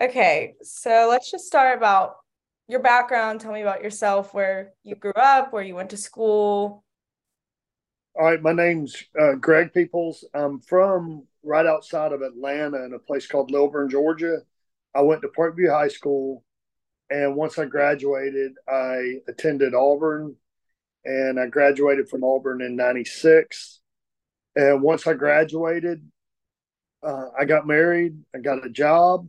Okay, so let's just start about your background. Tell me about yourself, where you grew up, where you went to school. All right, my name's uh, Greg Peoples. I'm from right outside of Atlanta in a place called Lilburn, Georgia. I went to Parkview High School, and once I graduated, I attended Auburn, and I graduated from Auburn in '96. And once I graduated, uh, I got married, I got a job,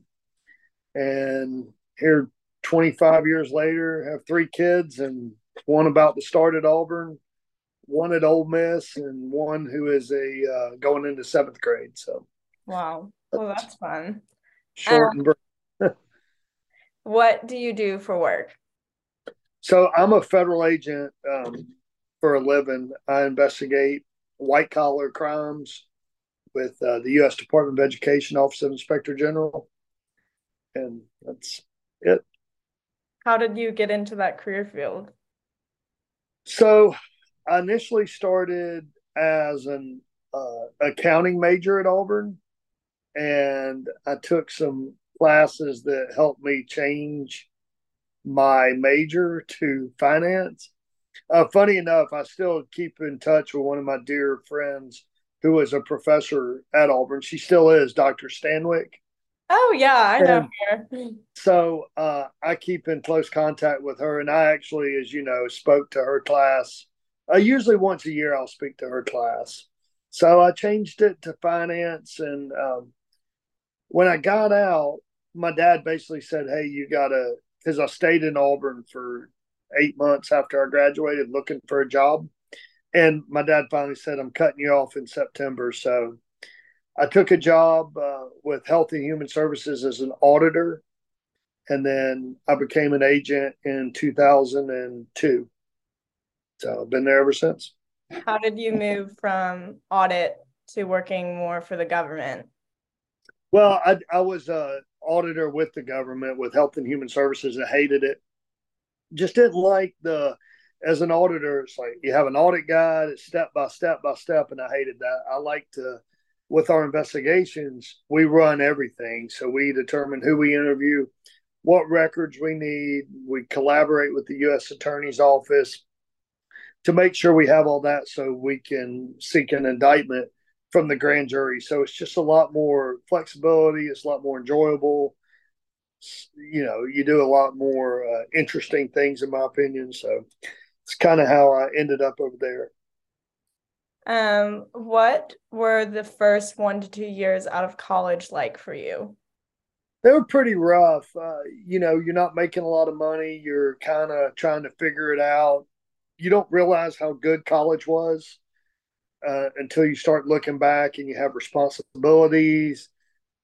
and here 25 years later, have three kids and one about to start at Auburn, one at Ole Miss, and one who is a uh, going into seventh grade. So, wow, well, that's fun. Short um, and what do you do for work? So, I'm a federal agent um, for a living. I investigate white collar crimes with uh, the U.S. Department of Education Office of Inspector General, and that's it. How did you get into that career field? So, I initially started as an uh, accounting major at Auburn, and I took some classes that helped me change my major to finance. Uh, funny enough, I still keep in touch with one of my dear friends who was a professor at Auburn. She still is, Dr. Stanwick. Oh yeah, I know her. So uh, I keep in close contact with her, and I actually, as you know, spoke to her class. Uh, usually once a year, I'll speak to her class. So I changed it to finance, and um, when I got out, my dad basically said, "Hey, you gotta," because I stayed in Auburn for eight months after I graduated, looking for a job. And my dad finally said, I'm cutting you off in September. So I took a job uh, with Health and Human Services as an auditor. And then I became an agent in 2002. So I've been there ever since. How did you move from audit to working more for the government? Well, I, I was an auditor with the government with Health and Human Services. I hated it. Just didn't like the as an auditor, it's like you have an audit guide, it's step by step by step, and I hated that. I like to, with our investigations, we run everything. So we determine who we interview, what records we need. We collaborate with the U.S. Attorney's Office to make sure we have all that so we can seek an indictment from the grand jury. So it's just a lot more flexibility. It's a lot more enjoyable. You know, you do a lot more uh, interesting things, in my opinion. So it's kind of how I ended up over there. Um, what were the first one to two years out of college like for you? They were pretty rough. Uh, you know, you're not making a lot of money. You're kind of trying to figure it out. You don't realize how good college was uh, until you start looking back and you have responsibilities.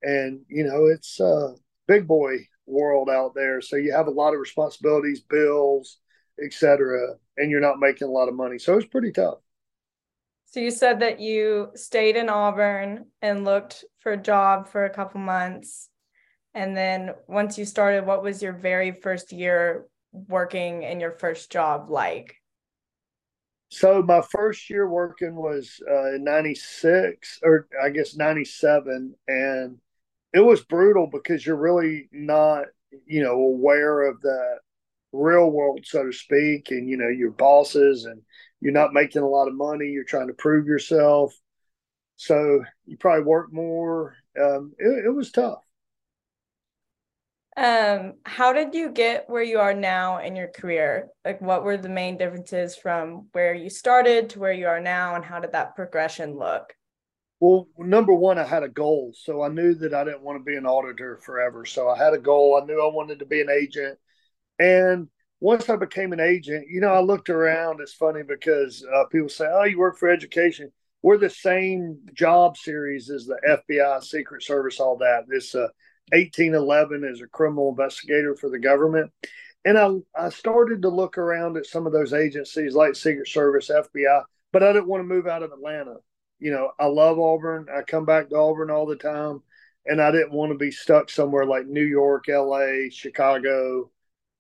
And, you know, it's a big boy world out there. So you have a lot of responsibilities, bills, etc and you're not making a lot of money. So it's pretty tough. So you said that you stayed in Auburn and looked for a job for a couple months. And then once you started, what was your very first year working in your first job like? So my first year working was uh, in 96 or I guess 97 and it was brutal because you're really not, you know, aware of that real world, so to speak, and you know your bosses, and you're not making a lot of money. You're trying to prove yourself, so you probably work more. Um, it, it was tough. Um, how did you get where you are now in your career? Like, what were the main differences from where you started to where you are now, and how did that progression look? Well, number one, I had a goal. So I knew that I didn't want to be an auditor forever. So I had a goal. I knew I wanted to be an agent. And once I became an agent, you know, I looked around. It's funny because uh, people say, "Oh, you work for education." We're the same job series as the FBI, Secret Service, all that. This uh, 1811 is a criminal investigator for the government. And I, I started to look around at some of those agencies like Secret Service, FBI, but I didn't want to move out of Atlanta. You know, I love Auburn. I come back to Auburn all the time. And I didn't want to be stuck somewhere like New York, LA, Chicago,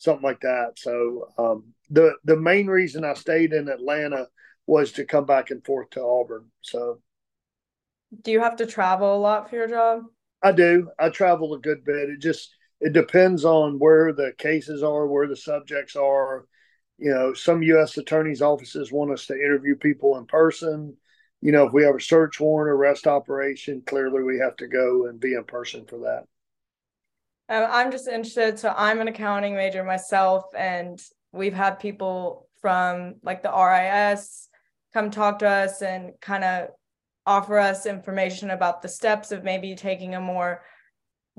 something like that. So um, the the main reason I stayed in Atlanta was to come back and forth to Auburn. So, do you have to travel a lot for your job? I do. I travel a good bit. It just it depends on where the cases are, where the subjects are. You know, some U.S. attorneys' offices want us to interview people in person. You know, if we have a search warrant, arrest operation, clearly we have to go and be in person for that. Um, I'm just interested. So I'm an accounting major myself, and we've had people from like the IRS come talk to us and kind of offer us information about the steps of maybe taking a more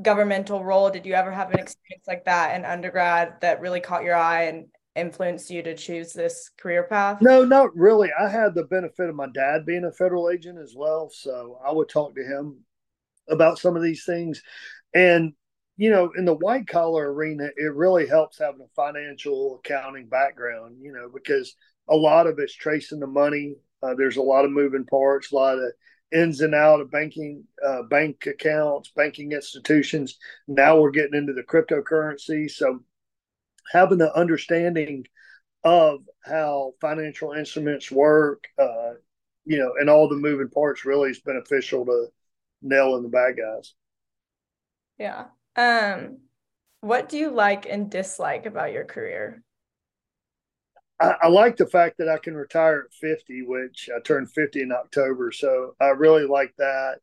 governmental role. Did you ever have an experience like that in undergrad that really caught your eye and influenced you to choose this career path? No, not really. I had the benefit of my dad being a federal agent as well. So I would talk to him about some of these things. And, you know, in the white collar arena, it really helps having a financial accounting background, you know, because a lot of it's tracing the money. Uh, there's a lot of moving parts, a lot of ins and out of banking, uh, bank accounts, banking institutions. Now we're getting into the cryptocurrency. So having the understanding of how financial instruments work, uh, you know, and all the moving parts really is beneficial to nailing the bad guys. Yeah. Um, what do you like and dislike about your career? I, I, like the fact that I can retire at 50, which I turned 50 in October. So I really like that.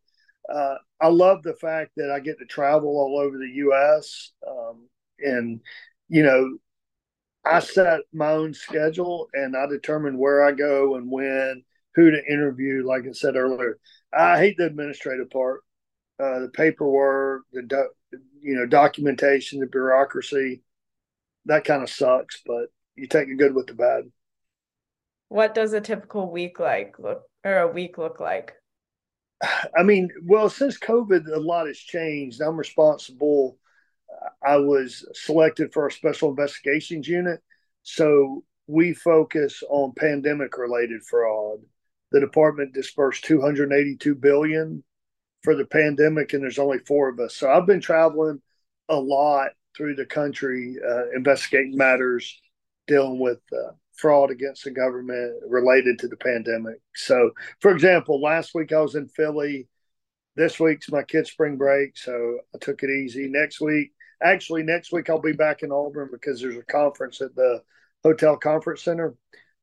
Uh, I love the fact that I get to travel all over the U.S. Um, and, you know, I set my own schedule and I determine where I go and when, who to interview. Like I said earlier, I hate the administrative part, uh, the paperwork, the you know documentation, the bureaucracy. That kind of sucks, but you take the good with the bad. What does a typical week like look or a week look like? I mean, well, since COVID, a lot has changed. I'm responsible. I was selected for a special investigations unit. So we focus on pandemic related fraud. The department dispersed 282 billion for the pandemic, and there's only four of us. So I've been traveling a lot through the country, uh, investigating matters dealing with uh, fraud against the government related to the pandemic. So, for example, last week I was in Philly. This week's my kid's spring break, so I took it easy. Next week, actually, next week I'll be back in Auburn because there's a conference at the Hotel Conference Center.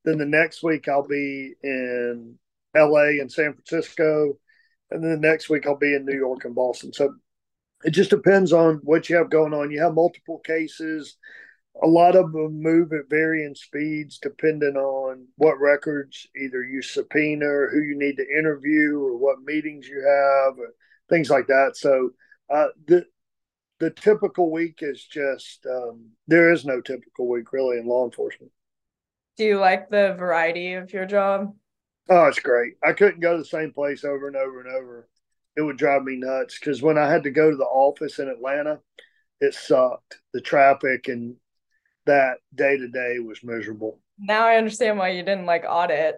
Then the next week I'll be in LA and San Francisco. And then the next week I'll be in New York and Boston. So it just depends on what you have going on. You have multiple cases a lot of them move at varying speeds depending on what records either you subpoena or who you need to interview or what meetings you have things like that so uh, the the typical week is just um, there is no typical week really in law enforcement do you like the variety of your job oh it's great i couldn't go to the same place over and over and over it would drive me nuts because when i had to go to the office in atlanta it sucked the traffic and that day to day was miserable. Now I understand why you didn't like audit.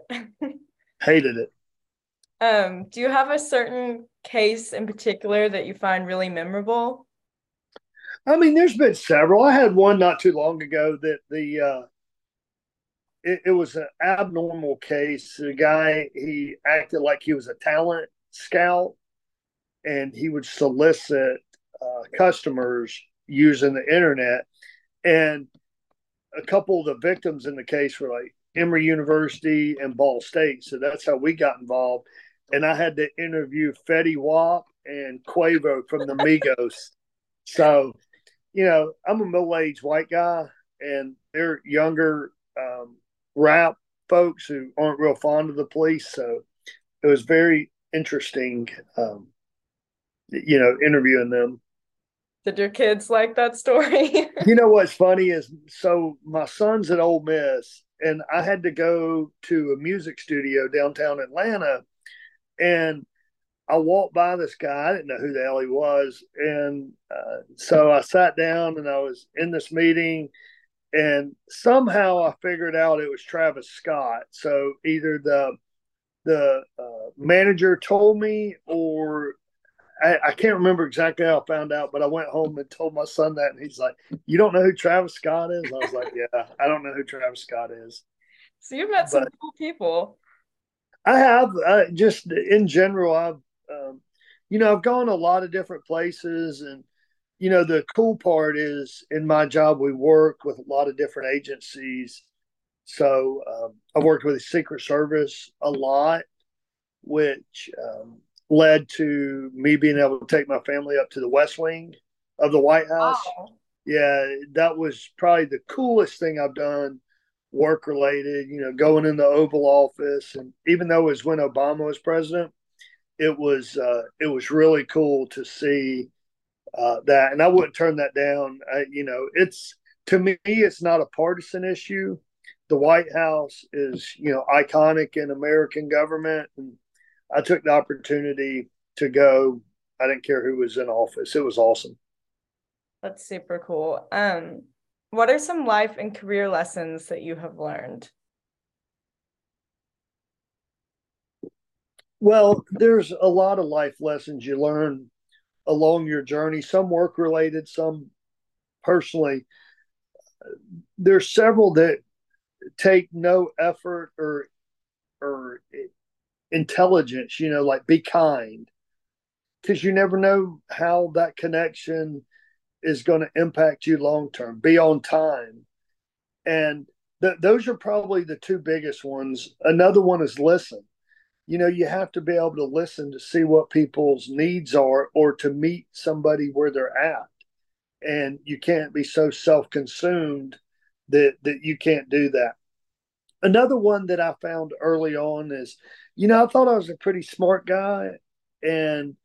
Hated it. Um, do you have a certain case in particular that you find really memorable? I mean, there's been several. I had one not too long ago that the uh, it, it was an abnormal case. The guy he acted like he was a talent scout, and he would solicit uh, customers using the internet. And a couple of the victims in the case were like Emory University and Ball State. So that's how we got involved. And I had to interview Fetty Wap and Quavo from the Migos. so, you know, I'm a middle aged white guy, and they're younger um, rap folks who aren't real fond of the police. So it was very interesting, um, you know, interviewing them. Did your kids like that story? you know what's funny is so my son's at Ole Miss, and I had to go to a music studio downtown Atlanta, and I walked by this guy. I didn't know who the hell he was, and uh, so I sat down and I was in this meeting, and somehow I figured out it was Travis Scott. So either the the uh, manager told me or I, I, can't remember exactly how I found out, but I went home and told my son that, and he's like, "You don't know who Travis Scott is?" I was like, "Yeah, I don't know who Travis Scott is." So you've met some cool people. I have. Uh, just in general, I've, um, you know, I've gone a lot of different places, and you know, the cool part is in my job, we work with a lot of different agencies. So um, I worked with the Secret Service a lot, which um, led to me being able to take my family up to the West Wing of the White House. Wow. Yeah, that was probably the coolest thing I've done work related, you know, going in the Oval Office. And even though it was when Obama was president, it was uh, it was really cool to see uh, that, and I wouldn't turn that down. I, you know, it's to me, it's not a partisan issue. The White House is, you know, iconic in American government, and I took the opportunity to go. I didn't care who was in office. It was awesome. That's super cool. Um, what are some life and career lessons that you have learned? Well, there's a lot of life lessons you learn along your journey, some work related, some personally. There's several that take no effort or or intelligence, you know, like be kind. Because you never know how that connection is going to impact you long term. Be on time. And th- those are probably the two biggest ones. Another one is listen you know, you have to be able to listen to see what people's needs are or to meet somebody where they're at. And you can't be so self consumed that, that you can't do that. Another one that I found early on is, you know, I thought I was a pretty smart guy, and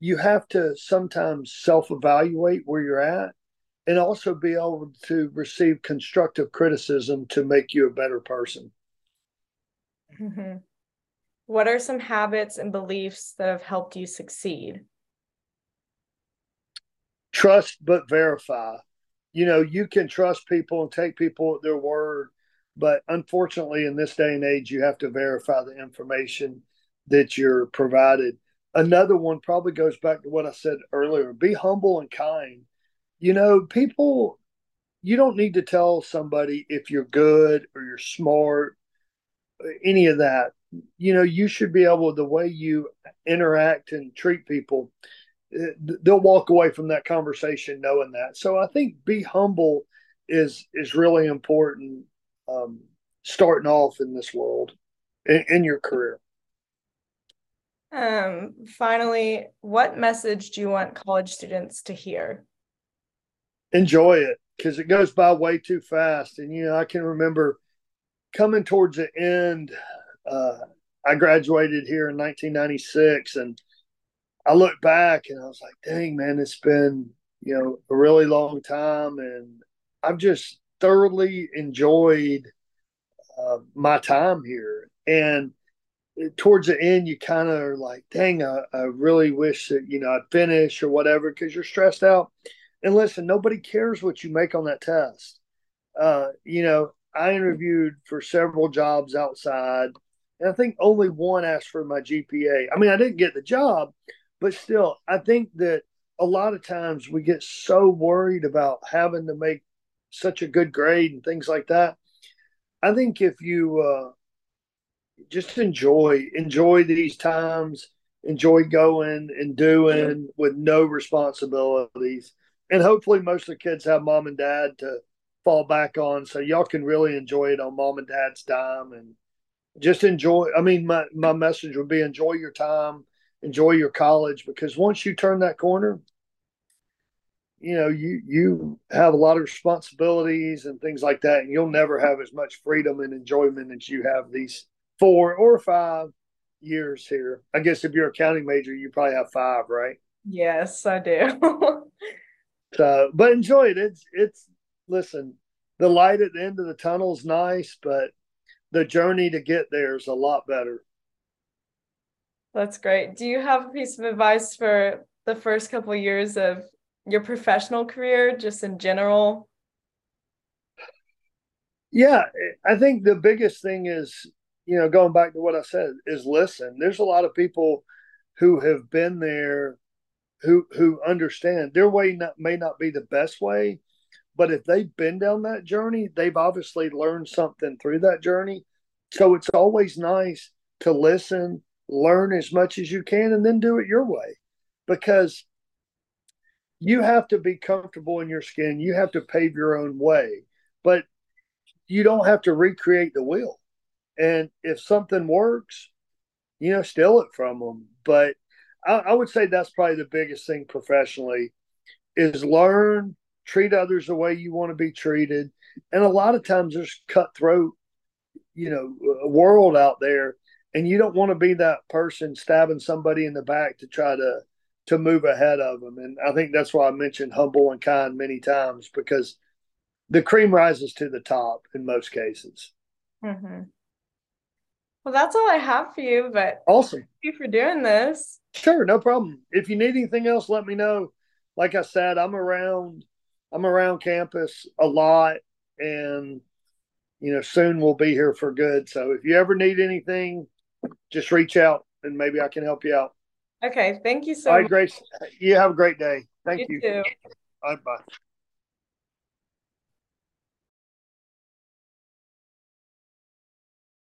you have to sometimes self evaluate where you're at and also be able to receive constructive criticism to make you a better person. Mm-hmm. What are some habits and beliefs that have helped you succeed? Trust but verify. You know, you can trust people and take people at their word, but unfortunately, in this day and age, you have to verify the information that you're provided. Another one probably goes back to what I said earlier be humble and kind. You know, people, you don't need to tell somebody if you're good or you're smart, any of that you know you should be able the way you interact and treat people eh, they'll walk away from that conversation knowing that. So i think be humble is is really important um, starting off in this world in, in your career. Um finally what message do you want college students to hear? Enjoy it because it goes by way too fast and you know i can remember coming towards the end uh, I graduated here in 1996, and I look back and I was like, "Dang, man, it's been you know a really long time," and I've just thoroughly enjoyed uh, my time here. And towards the end, you kind of are like, "Dang, I, I really wish that you know I'd finish or whatever," because you're stressed out. And listen, nobody cares what you make on that test. Uh, you know, I interviewed for several jobs outside and I think only one asked for my GPA. I mean, I didn't get the job, but still, I think that a lot of times we get so worried about having to make such a good grade and things like that. I think if you uh, just enjoy enjoy these times, enjoy going and doing with no responsibilities, and hopefully most of the kids have mom and dad to fall back on, so y'all can really enjoy it on mom and dad's dime and just enjoy. I mean, my, my message would be enjoy your time, enjoy your college, because once you turn that corner, you know, you, you have a lot of responsibilities and things like that, and you'll never have as much freedom and enjoyment as you have these four or five years here. I guess if you're a accounting major, you probably have five, right? Yes, I do. so, but enjoy it. It's, it's, listen, the light at the end of the tunnel is nice, but the journey to get there is a lot better. That's great. Do you have a piece of advice for the first couple of years of your professional career, just in general? Yeah, I think the biggest thing is, you know, going back to what I said, is listen. There's a lot of people who have been there who who understand their way not, may not be the best way, but if they've been down that journey, they've obviously learned something through that journey. So it's always nice to listen, learn as much as you can, and then do it your way. Because you have to be comfortable in your skin. You have to pave your own way, but you don't have to recreate the wheel. And if something works, you know, steal it from them. But I, I would say that's probably the biggest thing professionally is learn, treat others the way you want to be treated. And a lot of times there's cutthroat, you know, world out there, and you don't want to be that person stabbing somebody in the back to try to to move ahead of them. And I think that's why I mentioned humble and kind many times because the cream rises to the top in most cases. Mm-hmm. Well, that's all I have for you, but awesome. Thank you for doing this. Sure, no problem. If you need anything else, let me know. Like I said, I'm around I'm around campus a lot and you know, soon we'll be here for good. So if you ever need anything, just reach out and maybe I can help you out. Okay. Thank you so All right, much. Grace. You have a great day. Thank you. you. Bye bye.